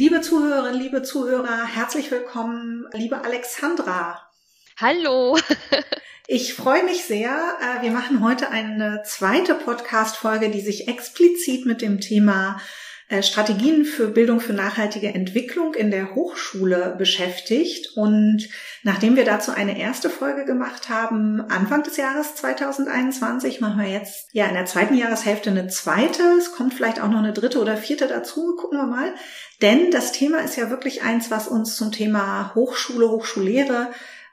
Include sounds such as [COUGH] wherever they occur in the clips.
Liebe Zuhörerinnen, liebe Zuhörer, herzlich willkommen, liebe Alexandra. Hallo. [LAUGHS] Ich freue mich sehr. Äh, wir machen heute eine zweite Podcast-Folge, die sich explizit mit dem Thema Strategien für Bildung für nachhaltige Entwicklung in der Hochschule beschäftigt. Und nachdem wir dazu eine erste Folge gemacht haben, Anfang des Jahres 2021, machen wir jetzt ja in der zweiten Jahreshälfte eine zweite. Es kommt vielleicht auch noch eine dritte oder vierte dazu. Gucken wir mal. Denn das Thema ist ja wirklich eins, was uns zum Thema Hochschule, Hochschullehre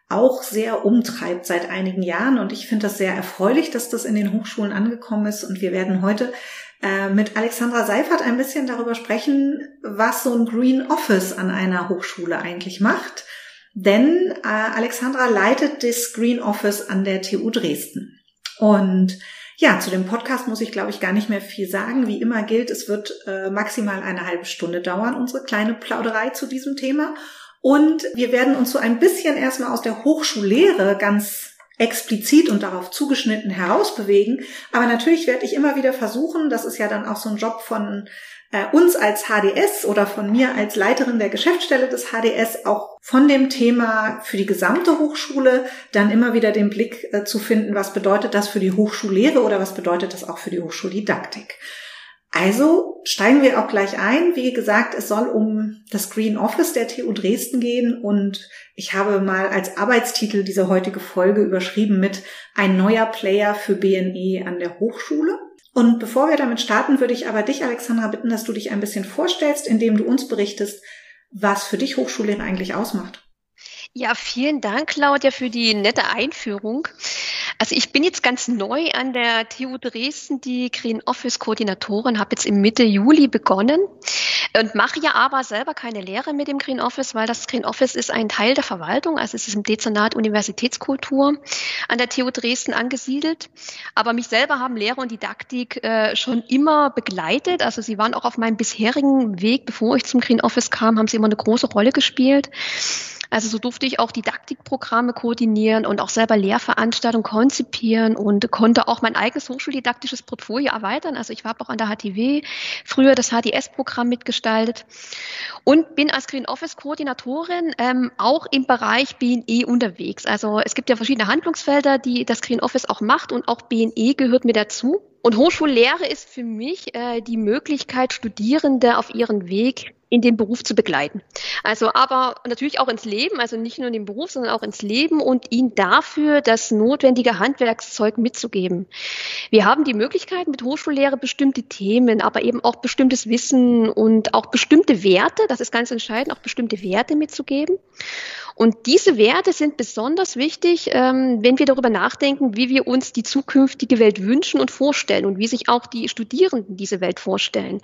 auch sehr umtreibt seit einigen Jahren. Und ich finde das sehr erfreulich, dass das in den Hochschulen angekommen ist. Und wir werden heute äh, mit Alexandra Seifert ein bisschen darüber sprechen, was so ein Green Office an einer Hochschule eigentlich macht. Denn äh, Alexandra leitet das Green Office an der TU Dresden. Und ja, zu dem Podcast muss ich, glaube ich, gar nicht mehr viel sagen. Wie immer gilt, es wird äh, maximal eine halbe Stunde dauern, unsere kleine Plauderei zu diesem Thema. Und wir werden uns so ein bisschen erstmal aus der Hochschullehre ganz explizit und darauf zugeschnitten herausbewegen. Aber natürlich werde ich immer wieder versuchen, das ist ja dann auch so ein Job von äh, uns als HDS oder von mir als Leiterin der Geschäftsstelle des HDS, auch von dem Thema für die gesamte Hochschule dann immer wieder den Blick äh, zu finden, was bedeutet das für die Hochschullehre oder was bedeutet das auch für die Hochschuldidaktik. Also steigen wir auch gleich ein. Wie gesagt, es soll um das Green Office der TU Dresden gehen und ich habe mal als Arbeitstitel diese heutige Folge überschrieben mit ein neuer Player für BNE an der Hochschule. Und bevor wir damit starten, würde ich aber dich, Alexandra, bitten, dass du dich ein bisschen vorstellst, indem du uns berichtest, was für dich Hochschullehre eigentlich ausmacht. Ja, vielen Dank, Claudia, für die nette Einführung. Also ich bin jetzt ganz neu an der TU Dresden, die Green Office Koordinatorin, habe jetzt im Mitte Juli begonnen und mache ja aber selber keine Lehre mit dem Green Office, weil das Green Office ist ein Teil der Verwaltung, also es ist im Dezernat Universitätskultur an der TU Dresden angesiedelt. Aber mich selber haben Lehre und Didaktik äh, schon immer begleitet. Also sie waren auch auf meinem bisherigen Weg, bevor ich zum Green Office kam, haben sie immer eine große Rolle gespielt. Also so durfte ich auch Didaktikprogramme koordinieren und auch selber Lehrveranstaltungen konzipieren und konnte auch mein eigenes hochschuldidaktisches Portfolio erweitern. Also ich war auch an der HTW früher das HDS-Programm mitgestaltet und bin als Green Office Koordinatorin ähm, auch im Bereich BNE unterwegs. Also es gibt ja verschiedene Handlungsfelder, die das Green Office auch macht und auch BNE gehört mit dazu. Und Hochschullehre ist für mich äh, die Möglichkeit, Studierende auf ihren Weg in den Beruf zu begleiten. Also aber natürlich auch ins Leben, also nicht nur in den Beruf, sondern auch ins Leben und ihnen dafür das notwendige Handwerkszeug mitzugeben. Wir haben die Möglichkeit mit Hochschullehre bestimmte Themen, aber eben auch bestimmtes Wissen und auch bestimmte Werte, das ist ganz entscheidend, auch bestimmte Werte mitzugeben. Und diese Werte sind besonders wichtig, ähm, wenn wir darüber nachdenken, wie wir uns die zukünftige Welt wünschen und vorstellen und wie sich auch die Studierenden diese Welt vorstellen.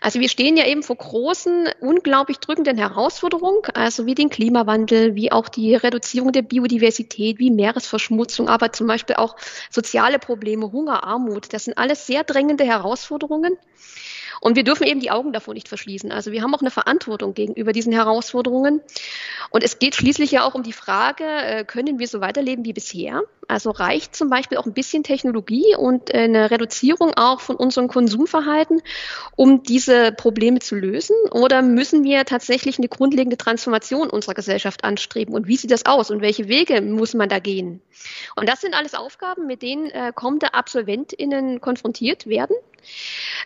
Also wir stehen ja eben vor großen, unglaublich drückenden Herausforderungen, also wie den Klimawandel, wie auch die Reduzierung der Biodiversität, wie Meeresverschmutzung, aber zum Beispiel auch soziale Probleme, Hunger, Armut. Das sind alles sehr drängende Herausforderungen. Und wir dürfen eben die Augen davor nicht verschließen. Also wir haben auch eine Verantwortung gegenüber diesen Herausforderungen. Und es geht schließlich ja auch um die Frage, äh, können wir so weiterleben wie bisher? Also reicht zum Beispiel auch ein bisschen Technologie und eine Reduzierung auch von unserem Konsumverhalten, um diese Probleme zu lösen? Oder müssen wir tatsächlich eine grundlegende Transformation unserer Gesellschaft anstreben? Und wie sieht das aus? Und welche Wege muss man da gehen? Und das sind alles Aufgaben, mit denen äh, kommende AbsolventInnen konfrontiert werden.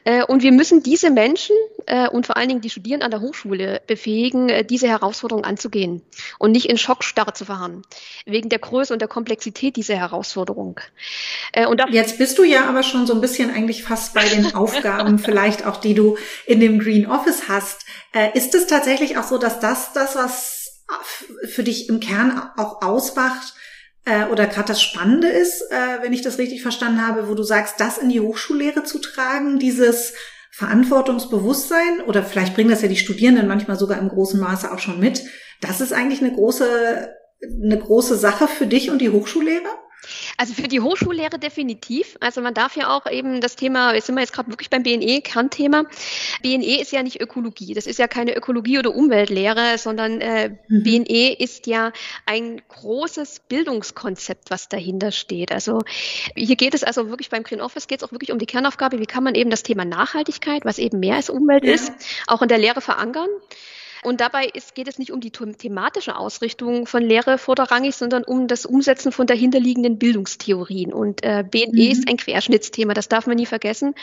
Äh, und wir müssen diese Menschen äh, und vor allen Dingen die Studierenden an der Hochschule befähigen, äh, diese Herausforderung anzugehen und nicht in Schockstarre zu verharren, wegen der Größe und der Komplexität dieser Herausforderung. Und Jetzt bist du ja aber schon so ein bisschen eigentlich fast bei den [LAUGHS] Aufgaben, vielleicht auch die du in dem Green Office hast. Ist es tatsächlich auch so, dass das das, was für dich im Kern auch ausmacht, äh, oder gerade das Spannende ist, äh, wenn ich das richtig verstanden habe, wo du sagst, das in die Hochschullehre zu tragen, dieses Verantwortungsbewusstsein oder vielleicht bringen das ja die Studierenden manchmal sogar im großen Maße auch schon mit. Das ist eigentlich eine große, eine große Sache für dich und die Hochschullehre? Also für die Hochschullehre definitiv. Also man darf ja auch eben das Thema, jetzt sind wir jetzt gerade wirklich beim BNE, Kernthema. BNE ist ja nicht Ökologie. Das ist ja keine Ökologie oder Umweltlehre, sondern äh, mhm. BNE ist ja ein großes Bildungskonzept, was dahinter steht. Also hier geht es also wirklich beim Green Office geht es auch wirklich um die Kernaufgabe, wie kann man eben das Thema Nachhaltigkeit, was eben mehr als Umwelt ja. ist, auch in der Lehre verankern. Und dabei ist, geht es nicht um die thematische Ausrichtung von Lehre vorderrangig, sondern um das Umsetzen von dahinterliegenden Bildungstheorien. Und äh, BNE mhm. ist ein Querschnittsthema, das darf man nie vergessen.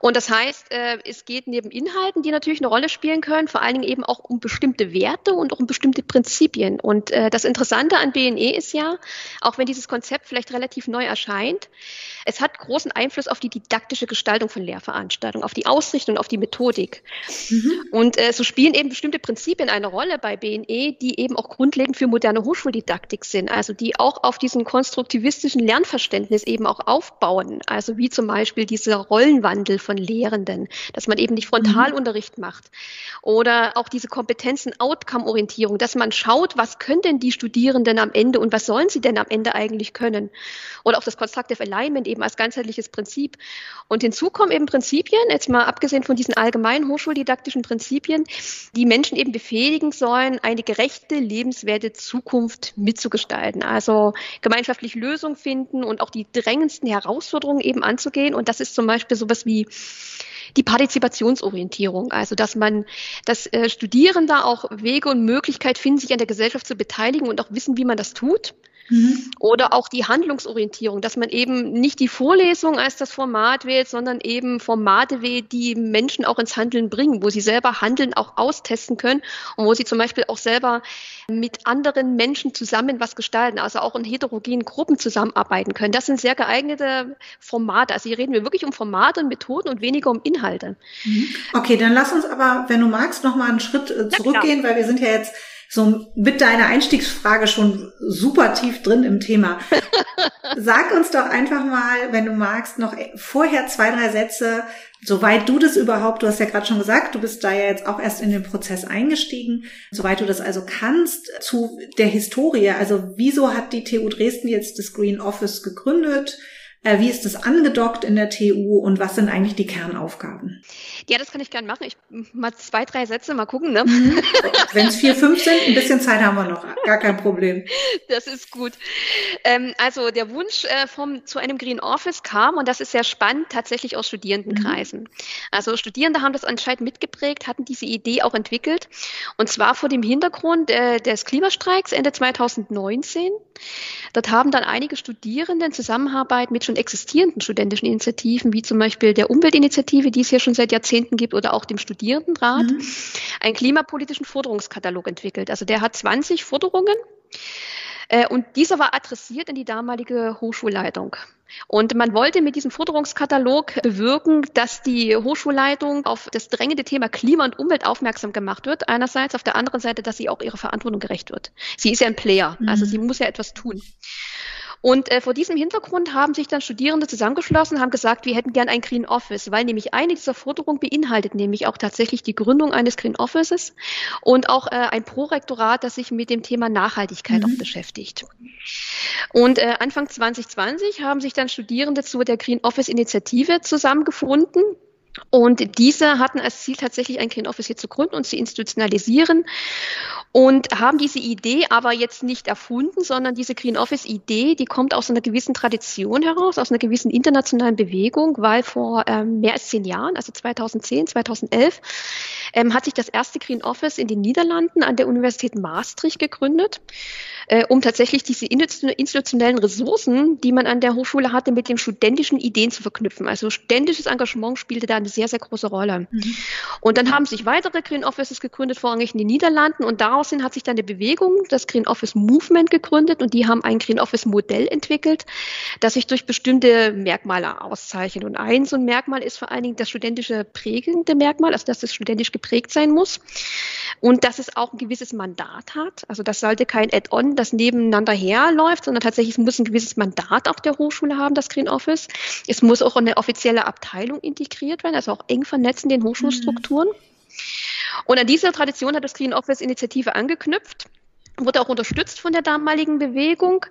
Und das heißt, äh, es geht neben Inhalten, die natürlich eine Rolle spielen können, vor allen Dingen eben auch um bestimmte Werte und auch um bestimmte Prinzipien. Und äh, das Interessante an BNE ist ja, auch wenn dieses Konzept vielleicht relativ neu erscheint, es hat großen Einfluss auf die didaktische Gestaltung von Lehrveranstaltungen, auf die Ausrichtung, auf die Methodik. Mhm. Und äh, so spielen eben bestimmte Prinzipien eine Rolle bei BNE, die eben auch grundlegend für moderne Hochschuldidaktik sind, also die auch auf diesem konstruktivistischen Lernverständnis eben auch aufbauen, also wie zum Beispiel dieser Rollenwandel von Lehrenden, dass man eben nicht Frontalunterricht mhm. macht oder auch diese Kompetenzen-Outcome-Orientierung, dass man schaut, was können denn die Studierenden am Ende und was sollen sie denn am Ende eigentlich können oder auch das Constructive Alignment eben als ganzheitliches Prinzip. Und hinzu kommen eben Prinzipien, jetzt mal abgesehen von diesen allgemeinen hochschuldidaktischen Prinzipien, die Menschen eben befähigen sollen, eine gerechte, lebenswerte Zukunft mitzugestalten. Also gemeinschaftlich Lösungen finden und auch die drängendsten Herausforderungen eben anzugehen. Und das ist zum Beispiel sowas wie die Partizipationsorientierung, also dass man, dass äh, Studierende auch Wege und Möglichkeit finden, sich an der Gesellschaft zu beteiligen und auch wissen, wie man das tut. Mhm. Oder auch die Handlungsorientierung, dass man eben nicht die Vorlesung als das Format wählt, sondern eben Formate wählt, die Menschen auch ins Handeln bringen, wo sie selber Handeln auch austesten können und wo sie zum Beispiel auch selber mit anderen Menschen zusammen was gestalten, also auch in heterogenen Gruppen zusammenarbeiten können. Das sind sehr geeignete Formate. Also hier reden wir wirklich um Formate und Methoden und weniger um Inhalte. Mhm. Okay, dann lass uns aber, wenn du magst, noch mal einen Schritt äh, zurückgehen, weil wir sind ja jetzt so mit deiner Einstiegsfrage schon super tief drin im Thema. [LAUGHS] Sag uns doch einfach mal, wenn du magst, noch vorher zwei, drei Sätze, soweit du das überhaupt, du hast ja gerade schon gesagt, du bist da ja jetzt auch erst in den Prozess eingestiegen, soweit du das also kannst, zu der Historie. Also wieso hat die TU Dresden jetzt das Green Office gegründet? Äh, wie ist das angedockt in der TU und was sind eigentlich die Kernaufgaben? Ja, das kann ich gerne machen. Ich mal zwei, drei Sätze mal gucken. Ne? Mhm. Wenn es vier, fünf sind, ein bisschen Zeit haben wir noch. Gar kein Problem. Das ist gut. Ähm, also der Wunsch äh, vom, zu einem Green Office kam, und das ist sehr spannend, tatsächlich aus Studierendenkreisen. Mhm. Also Studierende haben das anscheinend mitgeprägt, hatten diese Idee auch entwickelt. Und zwar vor dem Hintergrund äh, des Klimastreiks Ende 2019. Dort haben dann einige Studierende in Zusammenarbeit mit schon existierenden studentischen Initiativen, wie zum Beispiel der Umweltinitiative, die es hier schon seit Jahrzehnten gibt, oder auch dem Studierendenrat, mhm. einen klimapolitischen Forderungskatalog entwickelt. Also der hat 20 Forderungen. Äh, und dieser war adressiert in die damalige Hochschulleitung. Und man wollte mit diesem Forderungskatalog bewirken, dass die Hochschulleitung auf das drängende Thema Klima und Umwelt aufmerksam gemacht wird. Einerseits, auf der anderen Seite, dass sie auch ihrer Verantwortung gerecht wird. Sie ist ja ein Player, also mhm. sie muss ja etwas tun. Und äh, vor diesem Hintergrund haben sich dann Studierende zusammengeschlossen, haben gesagt, wir hätten gern ein Green Office, weil nämlich eine dieser Forderungen beinhaltet nämlich auch tatsächlich die Gründung eines Green Offices und auch äh, ein Prorektorat, das sich mit dem Thema Nachhaltigkeit mhm. auch beschäftigt. Und äh, Anfang 2020 haben sich dann Studierende zu der Green Office Initiative zusammengefunden und diese hatten als Ziel tatsächlich ein Green Office hier zu gründen und zu institutionalisieren und haben diese Idee aber jetzt nicht erfunden, sondern diese Green Office Idee, die kommt aus einer gewissen Tradition heraus, aus einer gewissen internationalen Bewegung, weil vor ähm, mehr als zehn Jahren, also 2010, 2011, ähm, hat sich das erste Green Office in den Niederlanden an der Universität Maastricht gegründet äh, um tatsächlich diese institutionellen Ressourcen, die man an der Hochschule hatte, mit den studentischen Ideen zu verknüpfen. Also studentisches Engagement spielte da eine sehr, sehr große Rolle. Mhm. Und dann haben sich weitere Green Offices gegründet, vorrangig in den Niederlanden. Und daraus hat sich dann eine Bewegung, das Green Office Movement gegründet. Und die haben ein Green Office Modell entwickelt, das sich durch bestimmte Merkmale auszeichnet. Und ein so ein Merkmal ist vor allen Dingen das studentische prägende Merkmal, also dass es studentisch geprägt sein muss. Und dass es auch ein gewisses Mandat hat. Also das sollte kein Add-on das nebeneinander herläuft, sondern tatsächlich muss ein gewisses Mandat auch der Hochschule haben, das Green Office. Es muss auch eine offizielle Abteilung integriert werden, also auch eng vernetzt in den Hochschulstrukturen. Mhm. Und an dieser Tradition hat das Green Office Initiative angeknüpft wurde auch unterstützt von der damaligen Bewegung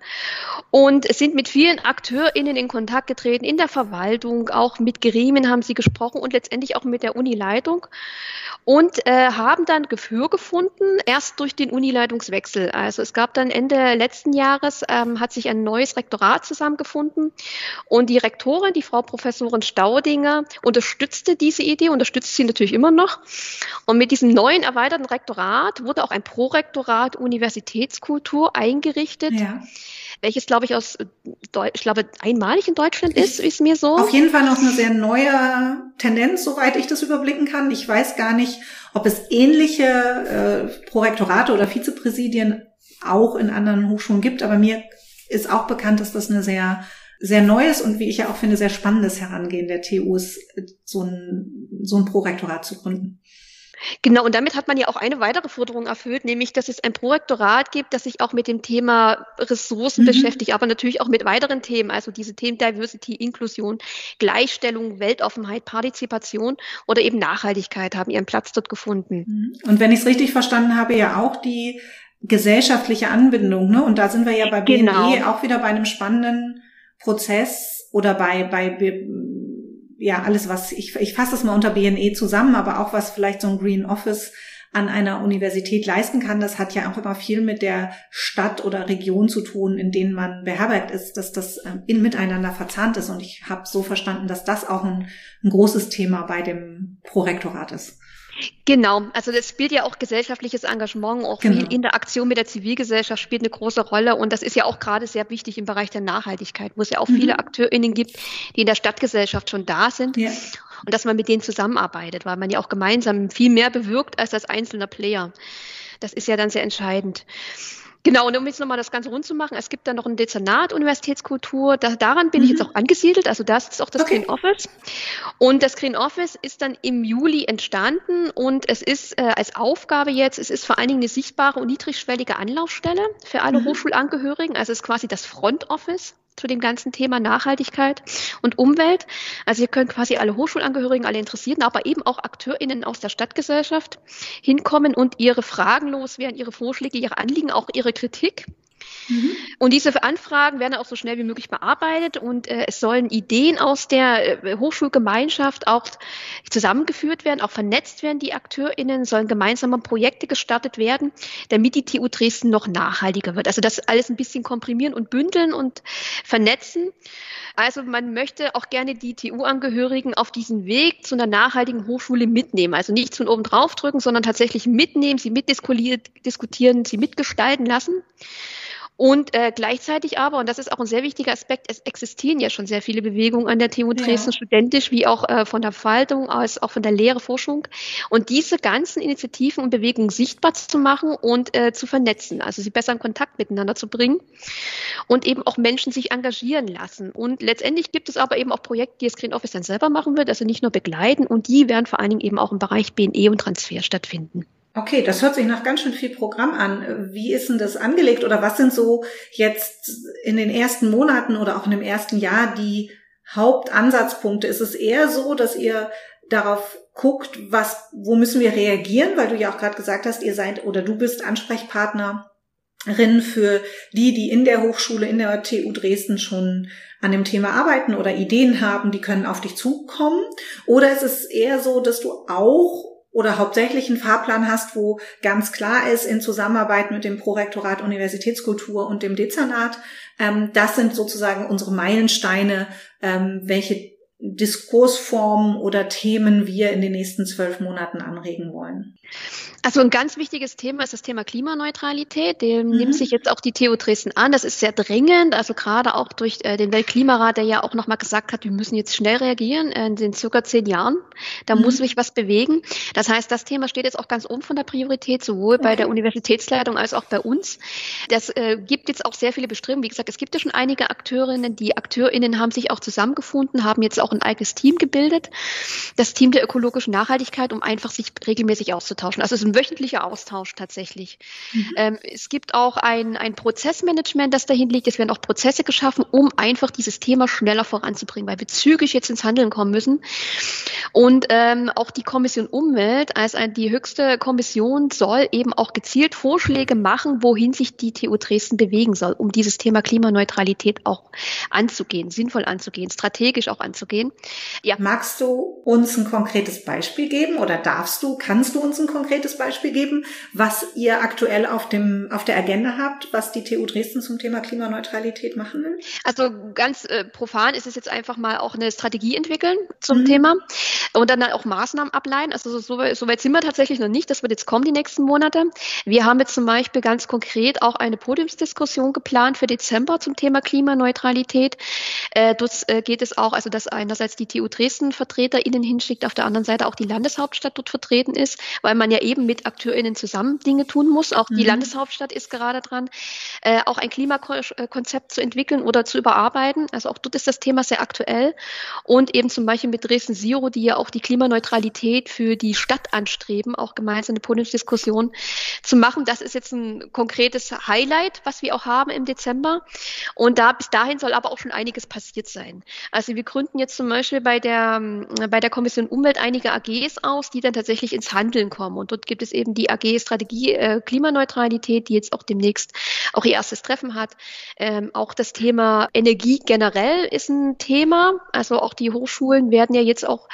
und sind mit vielen AkteurInnen in Kontakt getreten, in der Verwaltung, auch mit Gremien haben sie gesprochen und letztendlich auch mit der Unileitung und äh, haben dann Gefühl gefunden, erst durch den Unileitungswechsel. Also es gab dann Ende letzten Jahres, ähm, hat sich ein neues Rektorat zusammengefunden und die Rektorin, die Frau Professorin Staudinger, unterstützte diese Idee, unterstützt sie natürlich immer noch. Und mit diesem neuen erweiterten Rektorat wurde auch ein Prorektorat Universitätskultur eingerichtet. Ja welches, glaube ich, aus, ich glaube, einmalig in Deutschland ist, ist mir so. Auf jeden Fall noch eine sehr neue Tendenz, soweit ich das überblicken kann. Ich weiß gar nicht, ob es ähnliche äh, Prorektorate oder Vizepräsidien auch in anderen Hochschulen gibt, aber mir ist auch bekannt, dass das eine sehr sehr neues und wie ich ja auch finde, sehr spannendes Herangehen der TUs, so ein, so ein Prorektorat zu gründen. Genau, und damit hat man ja auch eine weitere Forderung erfüllt, nämlich, dass es ein Prorektorat gibt, das sich auch mit dem Thema Ressourcen mhm. beschäftigt, aber natürlich auch mit weiteren Themen, also diese Themen Diversity, Inklusion, Gleichstellung, Weltoffenheit, Partizipation oder eben Nachhaltigkeit haben ihren Platz dort gefunden. Mhm. Und wenn ich es richtig verstanden habe, ja auch die gesellschaftliche Anbindung, ne? Und da sind wir ja bei BNE genau. auch wieder bei einem spannenden Prozess oder bei, bei ja, alles, was ich, ich fasse das mal unter BNE zusammen, aber auch was vielleicht so ein Green Office an einer Universität leisten kann, das hat ja auch immer viel mit der Stadt oder Region zu tun, in denen man beherbergt ist, dass das ähm, in miteinander verzahnt ist. Und ich habe so verstanden, dass das auch ein, ein großes Thema bei dem Prorektorat ist. Genau, also das spielt ja auch gesellschaftliches Engagement, auch genau. viel Interaktion mit der Zivilgesellschaft spielt eine große Rolle und das ist ja auch gerade sehr wichtig im Bereich der Nachhaltigkeit, wo es ja auch mhm. viele AkteurInnen gibt, die in der Stadtgesellschaft schon da sind ja. und dass man mit denen zusammenarbeitet, weil man ja auch gemeinsam viel mehr bewirkt als als einzelner Player. Das ist ja dann sehr entscheidend. Genau, und um jetzt nochmal das Ganze rund zu machen, es gibt da noch ein Dezernat Universitätskultur, da, daran bin mhm. ich jetzt auch angesiedelt, also das ist auch das okay. Green Office. Und das Green Office ist dann im Juli entstanden und es ist äh, als Aufgabe jetzt, es ist vor allen Dingen eine sichtbare und niedrigschwellige Anlaufstelle für alle mhm. Hochschulangehörigen, also es ist quasi das Front Office zu dem ganzen Thema Nachhaltigkeit und Umwelt. Also hier können quasi alle Hochschulangehörigen, alle Interessierten, aber eben auch AkteurInnen aus der Stadtgesellschaft hinkommen und ihre Fragen loswerden, ihre Vorschläge, ihre Anliegen, auch ihre Kritik. Mhm. Und diese Anfragen werden auch so schnell wie möglich bearbeitet und äh, es sollen Ideen aus der äh, Hochschulgemeinschaft auch zusammengeführt werden, auch vernetzt werden. Die AkteurInnen sollen gemeinsame Projekte gestartet werden, damit die TU Dresden noch nachhaltiger wird. Also das alles ein bisschen komprimieren und bündeln und vernetzen. Also man möchte auch gerne die TU-Angehörigen auf diesen Weg zu einer nachhaltigen Hochschule mitnehmen. Also nicht von oben drauf drücken, sondern tatsächlich mitnehmen, sie mitdiskutieren, sie mitgestalten lassen. Und äh, gleichzeitig aber, und das ist auch ein sehr wichtiger Aspekt, es existieren ja schon sehr viele Bewegungen an der TU Dresden, ja. studentisch wie auch äh, von der Faltung als auch von der Lehre, Forschung. Und diese ganzen Initiativen und Bewegungen sichtbar zu machen und äh, zu vernetzen, also sie besser in Kontakt miteinander zu bringen und eben auch Menschen sich engagieren lassen. Und letztendlich gibt es aber eben auch Projekte, die das Green Office dann selber machen wird, also nicht nur begleiten und die werden vor allen Dingen eben auch im Bereich BNE und Transfer stattfinden. Okay, das hört sich nach ganz schön viel Programm an. Wie ist denn das angelegt oder was sind so jetzt in den ersten Monaten oder auch in dem ersten Jahr die Hauptansatzpunkte? Ist es eher so, dass ihr darauf guckt, was, wo müssen wir reagieren, weil du ja auch gerade gesagt hast, ihr seid oder du bist Ansprechpartnerin für die, die in der Hochschule, in der TU Dresden schon an dem Thema arbeiten oder Ideen haben, die können auf dich zukommen? Oder ist es eher so, dass du auch oder hauptsächlich einen Fahrplan hast, wo ganz klar ist, in Zusammenarbeit mit dem Prorektorat Universitätskultur und dem Dezernat, ähm, das sind sozusagen unsere Meilensteine, ähm, welche Diskursformen oder Themen wir in den nächsten zwölf Monaten anregen wollen. Also ein ganz wichtiges Thema ist das Thema Klimaneutralität. Dem mhm. nimmt sich jetzt auch die TU Dresden an. Das ist sehr dringend, also gerade auch durch äh, den Weltklimarat, der ja auch nochmal gesagt hat, wir müssen jetzt schnell reagieren in den circa zehn Jahren. Da mhm. muss sich was bewegen. Das heißt, das Thema steht jetzt auch ganz oben von der Priorität, sowohl okay. bei der Universitätsleitung als auch bei uns. Das äh, gibt jetzt auch sehr viele Bestrebungen. Wie gesagt, es gibt ja schon einige Akteurinnen. Die AkteurInnen haben sich auch zusammengefunden, haben jetzt auch ein eigenes Team gebildet, das Team der ökologischen Nachhaltigkeit, um einfach sich regelmäßig auszutauschen. Also es ist ein wöchentlicher Austausch tatsächlich. Mhm. Ähm, es gibt auch ein, ein Prozessmanagement, das dahin liegt. Es werden auch Prozesse geschaffen, um einfach dieses Thema schneller voranzubringen, weil wir zügig jetzt ins Handeln kommen müssen. Und ähm, auch die Kommission Umwelt als ein, die höchste Kommission soll eben auch gezielt Vorschläge machen, wohin sich die TU Dresden bewegen soll, um dieses Thema Klimaneutralität auch anzugehen, sinnvoll anzugehen, strategisch auch anzugehen. Ja. Magst du uns ein konkretes Beispiel geben oder darfst du, kannst du uns ein konkretes Beispiel geben, was ihr aktuell auf dem auf der Agenda habt, was die TU Dresden zum Thema Klimaneutralität machen will? Also ganz äh, profan ist es jetzt einfach mal auch eine Strategie entwickeln zum mhm. Thema und dann auch Maßnahmen ableiten. Also so, so, so weit sind wir tatsächlich noch nicht. Das wird jetzt kommen die nächsten Monate. Wir haben jetzt zum Beispiel ganz konkret auch eine Podiumsdiskussion geplant für Dezember zum Thema Klimaneutralität. Äh, dort äh, geht es auch, also dass einerseits die TU Dresden VertreterInnen hinschickt, auf der anderen Seite auch die Landeshauptstadt dort vertreten ist, weil man ja eben mit AkteurInnen zusammen Dinge tun muss. Auch die mhm. Landeshauptstadt ist gerade dran, äh, auch ein Klimakonzept zu entwickeln oder zu überarbeiten. Also auch dort ist das Thema sehr aktuell. Und eben zum Beispiel mit Dresden Zero, die ja auch die Klimaneutralität für die Stadt anstreben, auch gemeinsam eine Podiumsdiskussion zu machen. Das ist jetzt ein konkretes Highlight, was wir auch haben im Dezember. Und da bis dahin soll aber auch schon einiges passiert sein. Also wir gründen jetzt zum Beispiel bei der, bei der Kommission Umwelt einige AGs aus, die dann tatsächlich ins Handeln kommen. Und dort gibt es eben die AG Strategie äh, Klimaneutralität, die jetzt auch demnächst auch ihr erstes Treffen hat. Ähm, auch das Thema Energie generell ist ein Thema. Also auch die Hochschulen werden ja jetzt auch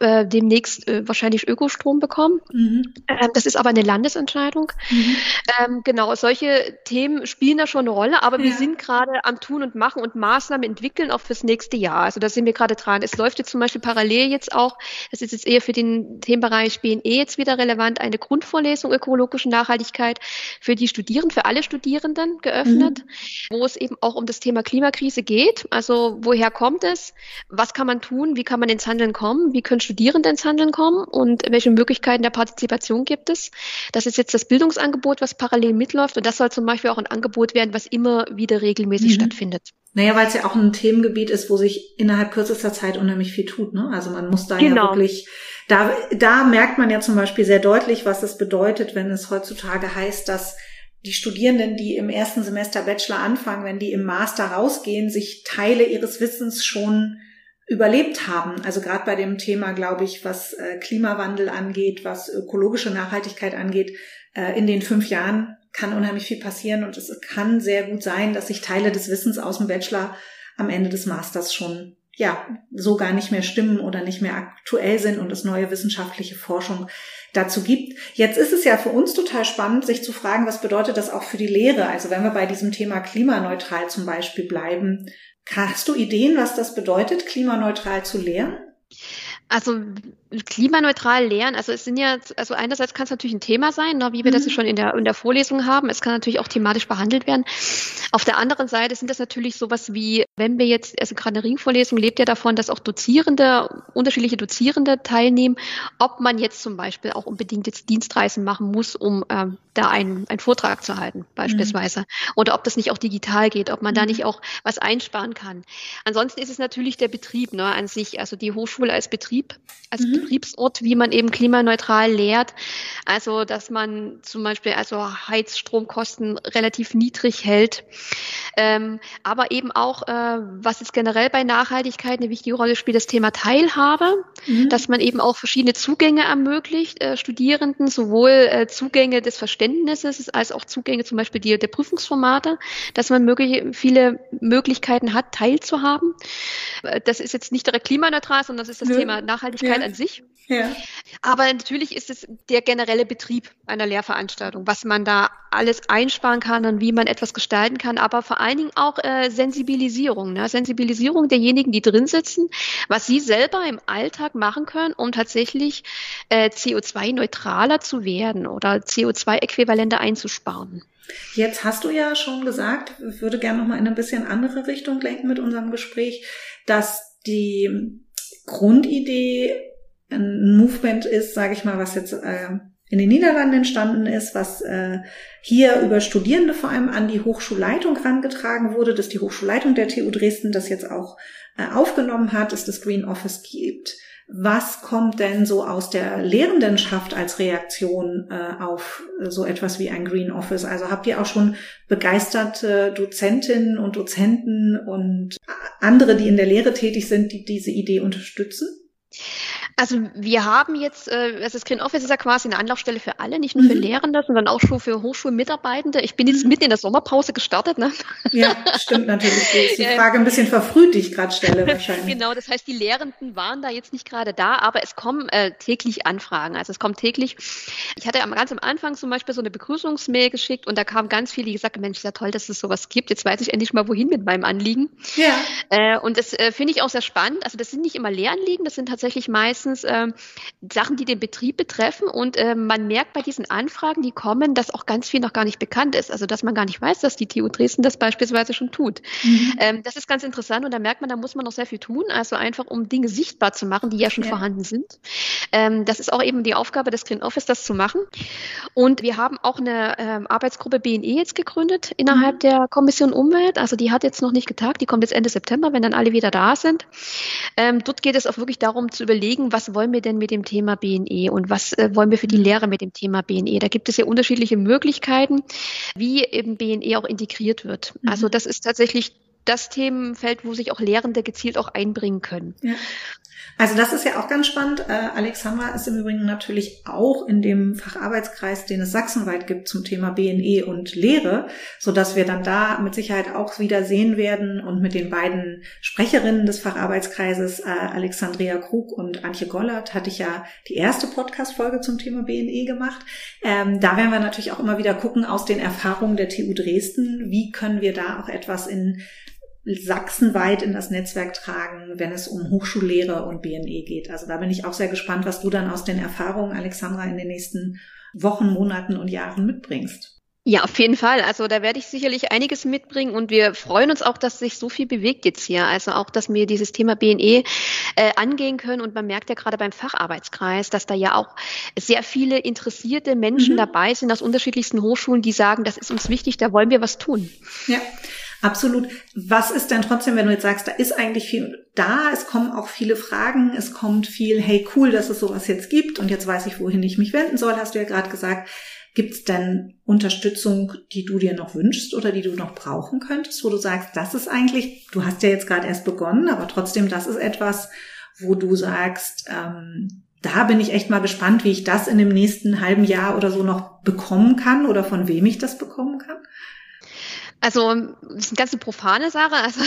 äh, demnächst äh, wahrscheinlich Ökostrom bekommen. Mhm. Ähm, das ist aber eine Landesentscheidung. Mhm. Ähm, genau, solche Themen spielen da schon eine Rolle, aber ja. wir sind gerade am Tun und Machen und Maßnahmen entwickeln auch fürs nächste Jahr. Also da sind wir gerade dran. Es läuft jetzt zum Beispiel parallel jetzt auch, das ist jetzt eher für den Themenbereich BNE jetzt wieder relevant, eine Grundvorlesung ökologische Nachhaltigkeit für die Studierenden, für alle Studierenden geöffnet, mhm. wo es eben auch um das Thema Klimakrise geht. Also woher kommt es? Was kann man tun? Wie kann man ins Handeln kommen? Wie können Studierende ins Handeln kommen und welche Möglichkeiten der Partizipation gibt es. Das ist jetzt das Bildungsangebot, was parallel mitläuft und das soll zum Beispiel auch ein Angebot werden, was immer wieder regelmäßig mhm. stattfindet. Naja, weil es ja auch ein Themengebiet ist, wo sich innerhalb kürzester Zeit unheimlich viel tut. Ne? Also man muss da genau. ja wirklich, da, da merkt man ja zum Beispiel sehr deutlich, was es bedeutet, wenn es heutzutage heißt, dass die Studierenden, die im ersten Semester Bachelor anfangen, wenn die im Master rausgehen, sich Teile ihres Wissens schon überlebt haben. Also gerade bei dem Thema, glaube ich, was äh, Klimawandel angeht, was ökologische Nachhaltigkeit angeht, äh, in den fünf Jahren kann unheimlich viel passieren und es kann sehr gut sein, dass sich Teile des Wissens aus dem Bachelor am Ende des Masters schon ja so gar nicht mehr stimmen oder nicht mehr aktuell sind und es neue wissenschaftliche Forschung dazu gibt. Jetzt ist es ja für uns total spannend, sich zu fragen, was bedeutet das auch für die Lehre? Also wenn wir bei diesem Thema klimaneutral zum Beispiel bleiben, Hast du Ideen, was das bedeutet, klimaneutral zu lehren? Also klimaneutral lernen, also es sind ja, also einerseits kann es natürlich ein Thema sein, ne, wie wir mhm. das schon in der, in der Vorlesung haben. Es kann natürlich auch thematisch behandelt werden. Auf der anderen Seite sind das natürlich sowas wie, wenn wir jetzt, also gerade eine Ringvorlesung lebt ja davon, dass auch Dozierende, unterschiedliche Dozierende teilnehmen, ob man jetzt zum Beispiel auch unbedingt jetzt Dienstreisen machen muss, um ähm, da einen, einen Vortrag zu halten, beispielsweise. Mhm. Oder ob das nicht auch digital geht, ob man mhm. da nicht auch was einsparen kann. Ansonsten ist es natürlich der Betrieb ne, an sich, also die Hochschule als Betrieb, als mhm. Betriebsort, wie man eben klimaneutral lehrt. Also, dass man zum Beispiel also Heizstromkosten relativ niedrig hält. Ähm, aber eben auch, äh, was jetzt generell bei Nachhaltigkeit eine wichtige Rolle spielt, das Thema Teilhabe, mhm. dass man eben auch verschiedene Zugänge ermöglicht, äh, Studierenden, sowohl äh, Zugänge des Verständnisses als auch Zugänge zum Beispiel die, der Prüfungsformate, dass man möglich, viele Möglichkeiten hat, teilzuhaben. Äh, das ist jetzt nicht direkt klimaneutral, sondern das ist das ja. Thema Nachhaltigkeit ja. an sich. Ja. Aber natürlich ist es der generelle Betrieb einer Lehrveranstaltung, was man da alles einsparen kann und wie man etwas gestalten kann, aber vor allen Dingen auch äh, Sensibilisierung, ne? Sensibilisierung derjenigen, die drin sitzen, was sie selber im Alltag machen können, um tatsächlich äh, CO2-neutraler zu werden oder CO2-Äquivalente einzusparen. Jetzt hast du ja schon gesagt, ich würde gerne noch mal in eine bisschen andere Richtung lenken mit unserem Gespräch, dass die Grundidee ein Movement ist, sage ich mal, was jetzt äh, in den Niederlanden entstanden ist, was äh, hier über Studierende vor allem an die Hochschulleitung herangetragen wurde, dass die Hochschulleitung der TU Dresden das jetzt auch äh, aufgenommen hat, dass das Green Office gibt. Was kommt denn so aus der Lehrendenschaft als Reaktion äh, auf so etwas wie ein Green Office? Also habt ihr auch schon begeisterte Dozentinnen und Dozenten und andere, die in der Lehre tätig sind, die diese Idee unterstützen? Also wir haben jetzt, äh, also das Green Office ist ja quasi eine Anlaufstelle für alle, nicht nur für mhm. Lehrende, sondern auch schon für Hochschulmitarbeitende. Ich bin jetzt mhm. mitten in der Sommerpause gestartet. Ne? Ja, stimmt natürlich. ist die [LAUGHS] Frage ein bisschen verfrüht, die ich gerade stelle wahrscheinlich. Genau, das heißt, die Lehrenden waren da jetzt nicht gerade da, aber es kommen äh, täglich Anfragen. Also es kommt täglich. Ich hatte am, ganz am Anfang zum Beispiel so eine Begrüßungsmail geschickt und da kamen ganz viele, die gesagt haben, Mensch, sehr toll, dass es sowas gibt. Jetzt weiß ich endlich mal, wohin mit meinem Anliegen. Ja. Äh, und das äh, finde ich auch sehr spannend. Also das sind nicht immer Lehranliegen, das sind tatsächlich meistens meistens äh, Sachen, die den Betrieb betreffen. Und äh, man merkt bei diesen Anfragen, die kommen, dass auch ganz viel noch gar nicht bekannt ist. Also dass man gar nicht weiß, dass die TU Dresden das beispielsweise schon tut. Mhm. Ähm, das ist ganz interessant und da merkt man, da muss man noch sehr viel tun. Also einfach, um Dinge sichtbar zu machen, die ja schon ja. vorhanden sind. Ähm, das ist auch eben die Aufgabe des Green Office, das zu machen. Und wir haben auch eine ähm, Arbeitsgruppe BNE jetzt gegründet innerhalb mhm. der Kommission Umwelt. Also die hat jetzt noch nicht getagt, die kommt jetzt Ende September, wenn dann alle wieder da sind. Ähm, dort geht es auch wirklich darum zu überlegen, was was wollen wir denn mit dem Thema BNE und was äh, wollen wir für die mhm. Lehre mit dem Thema BNE? Da gibt es ja unterschiedliche Möglichkeiten, wie eben BNE auch integriert wird. Mhm. Also das ist tatsächlich das Themenfeld, wo sich auch Lehrende gezielt auch einbringen können. Ja. Also das ist ja auch ganz spannend. Äh, Alexandra ist im Übrigen natürlich auch in dem Facharbeitskreis, den es sachsenweit gibt zum Thema BNE und Lehre, so dass wir dann da mit Sicherheit auch wieder sehen werden und mit den beiden Sprecherinnen des Facharbeitskreises, äh, Alexandria Krug und Antje Gollert, hatte ich ja die erste Podcast-Folge zum Thema BNE gemacht. Ähm, da werden wir natürlich auch immer wieder gucken aus den Erfahrungen der TU Dresden, wie können wir da auch etwas in sachsenweit in das Netzwerk tragen, wenn es um Hochschullehre und BNE geht. Also da bin ich auch sehr gespannt, was du dann aus den Erfahrungen, Alexandra, in den nächsten Wochen, Monaten und Jahren mitbringst. Ja, auf jeden Fall. Also da werde ich sicherlich einiges mitbringen und wir freuen uns auch, dass sich so viel bewegt jetzt hier. Also auch, dass wir dieses Thema BNE äh, angehen können und man merkt ja gerade beim Facharbeitskreis, dass da ja auch sehr viele interessierte Menschen mhm. dabei sind aus unterschiedlichsten Hochschulen, die sagen, das ist uns wichtig, da wollen wir was tun. Ja. Absolut. Was ist denn trotzdem, wenn du jetzt sagst, da ist eigentlich viel da, es kommen auch viele Fragen, es kommt viel, hey cool, dass es sowas jetzt gibt und jetzt weiß ich, wohin ich mich wenden soll, hast du ja gerade gesagt. Gibt es denn Unterstützung, die du dir noch wünschst oder die du noch brauchen könntest, wo du sagst, das ist eigentlich, du hast ja jetzt gerade erst begonnen, aber trotzdem, das ist etwas, wo du sagst, ähm, da bin ich echt mal gespannt, wie ich das in dem nächsten halben Jahr oder so noch bekommen kann oder von wem ich das bekommen kann? Also das ist eine ganz profane Sache. Also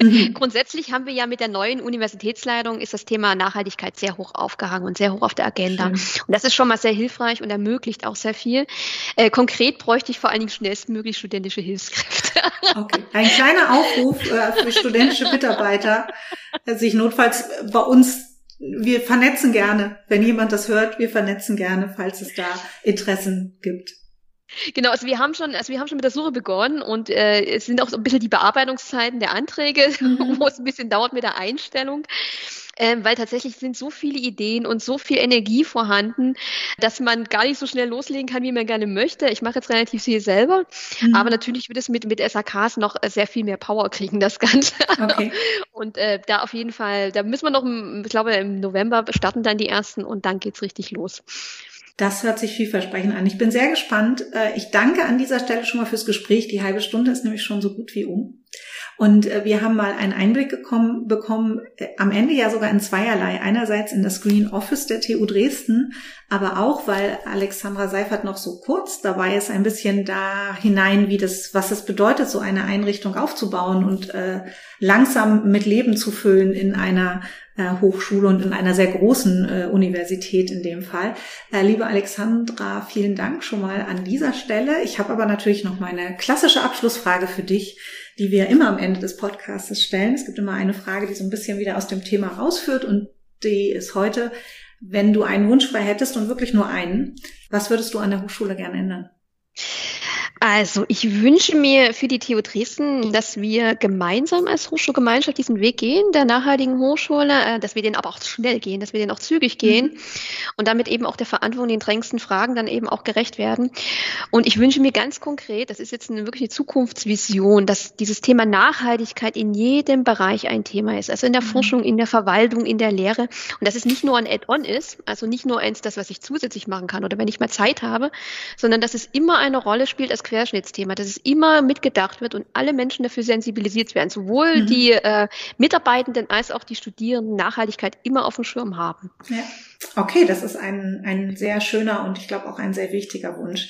mhm. [LAUGHS] grundsätzlich haben wir ja mit der neuen Universitätsleitung ist das Thema Nachhaltigkeit sehr hoch aufgehangen und sehr hoch auf der Agenda. Schön. Und das ist schon mal sehr hilfreich und ermöglicht auch sehr viel. Äh, konkret bräuchte ich vor allen Dingen schnellstmöglich studentische Hilfskräfte. [LAUGHS] Okay. Ein kleiner Aufruf äh, für studentische Mitarbeiter, äh, sich notfalls bei uns wir vernetzen gerne, wenn jemand das hört, wir vernetzen gerne, falls es da Interessen gibt. Genau, also wir haben schon, also wir haben schon mit der Suche begonnen und äh, es sind auch so ein bisschen die Bearbeitungszeiten der Anträge, [LAUGHS] mhm. wo es ein bisschen dauert mit der Einstellung. Ähm, weil tatsächlich sind so viele Ideen und so viel Energie vorhanden, dass man gar nicht so schnell loslegen kann, wie man gerne möchte. Ich mache jetzt relativ viel selber, mhm. aber natürlich wird es mit, mit SAKs noch sehr viel mehr Power kriegen, das Ganze. Okay. [LAUGHS] Und äh, da auf jeden Fall, da müssen wir noch, ich glaube, im November starten dann die ersten und dann geht's richtig los. Das hört sich vielversprechend an. Ich bin sehr gespannt. Äh, ich danke an dieser Stelle schon mal fürs Gespräch. Die halbe Stunde ist nämlich schon so gut wie um. Und äh, wir haben mal einen Einblick gekommen, bekommen, äh, am Ende ja sogar in zweierlei. Einerseits in das Green Office der TU Dresden, aber auch, weil Alexandra Seifert noch so kurz dabei ist, ein bisschen da hinein, wie das, was es bedeutet, so eine Einrichtung aufzubauen und äh, langsam mit Leben zu füllen in einer Hochschule und in einer sehr großen äh, Universität in dem Fall. Äh, liebe Alexandra, vielen Dank schon mal an dieser Stelle. Ich habe aber natürlich noch meine klassische Abschlussfrage für dich, die wir immer am Ende des Podcasts stellen. Es gibt immer eine Frage, die so ein bisschen wieder aus dem Thema rausführt und die ist heute, wenn du einen Wunsch frei hättest und wirklich nur einen, was würdest du an der Hochschule gerne ändern? Also ich wünsche mir für die TU Dresden, dass wir gemeinsam als Hochschulgemeinschaft diesen Weg gehen, der nachhaltigen Hochschule, äh, dass wir den aber auch schnell gehen, dass wir den auch zügig gehen mhm. und damit eben auch der Verantwortung, den drängsten Fragen dann eben auch gerecht werden. Und ich wünsche mir ganz konkret, das ist jetzt eine wirkliche Zukunftsvision, dass dieses Thema Nachhaltigkeit in jedem Bereich ein Thema ist. Also in der mhm. Forschung, in der Verwaltung, in der Lehre. Und dass es nicht nur ein Add-on ist, also nicht nur eins das, was ich zusätzlich machen kann oder wenn ich mal Zeit habe, sondern dass es immer eine Rolle spielt als Querschnittsthema, dass es immer mitgedacht wird und alle Menschen dafür sensibilisiert werden, sowohl mhm. die äh, Mitarbeitenden als auch die Studierenden Nachhaltigkeit immer auf dem Schirm haben. Ja. Okay, das ist ein, ein sehr schöner und ich glaube auch ein sehr wichtiger Wunsch.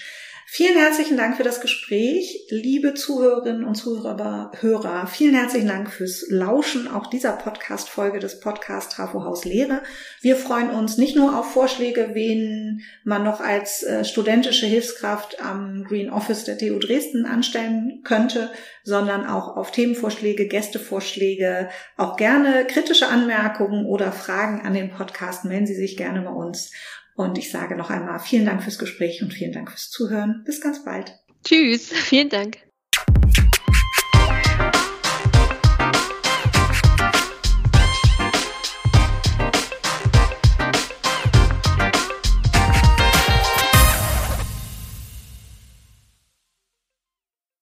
Vielen herzlichen Dank für das Gespräch, liebe Zuhörerinnen und Zuhörer. Hörer, vielen herzlichen Dank fürs Lauschen auch dieser Podcast-Folge des Podcast Trafo Haus Lehre. Wir freuen uns nicht nur auf Vorschläge, wen man noch als äh, studentische Hilfskraft am Green Office der TU Dresden anstellen könnte, sondern auch auf Themenvorschläge, Gästevorschläge, auch gerne kritische Anmerkungen oder Fragen an den Podcast. Melden Sie sich gerne bei uns. Und ich sage noch einmal vielen Dank fürs Gespräch und vielen Dank fürs Zuhören. Bis ganz bald. Tschüss. Vielen Dank.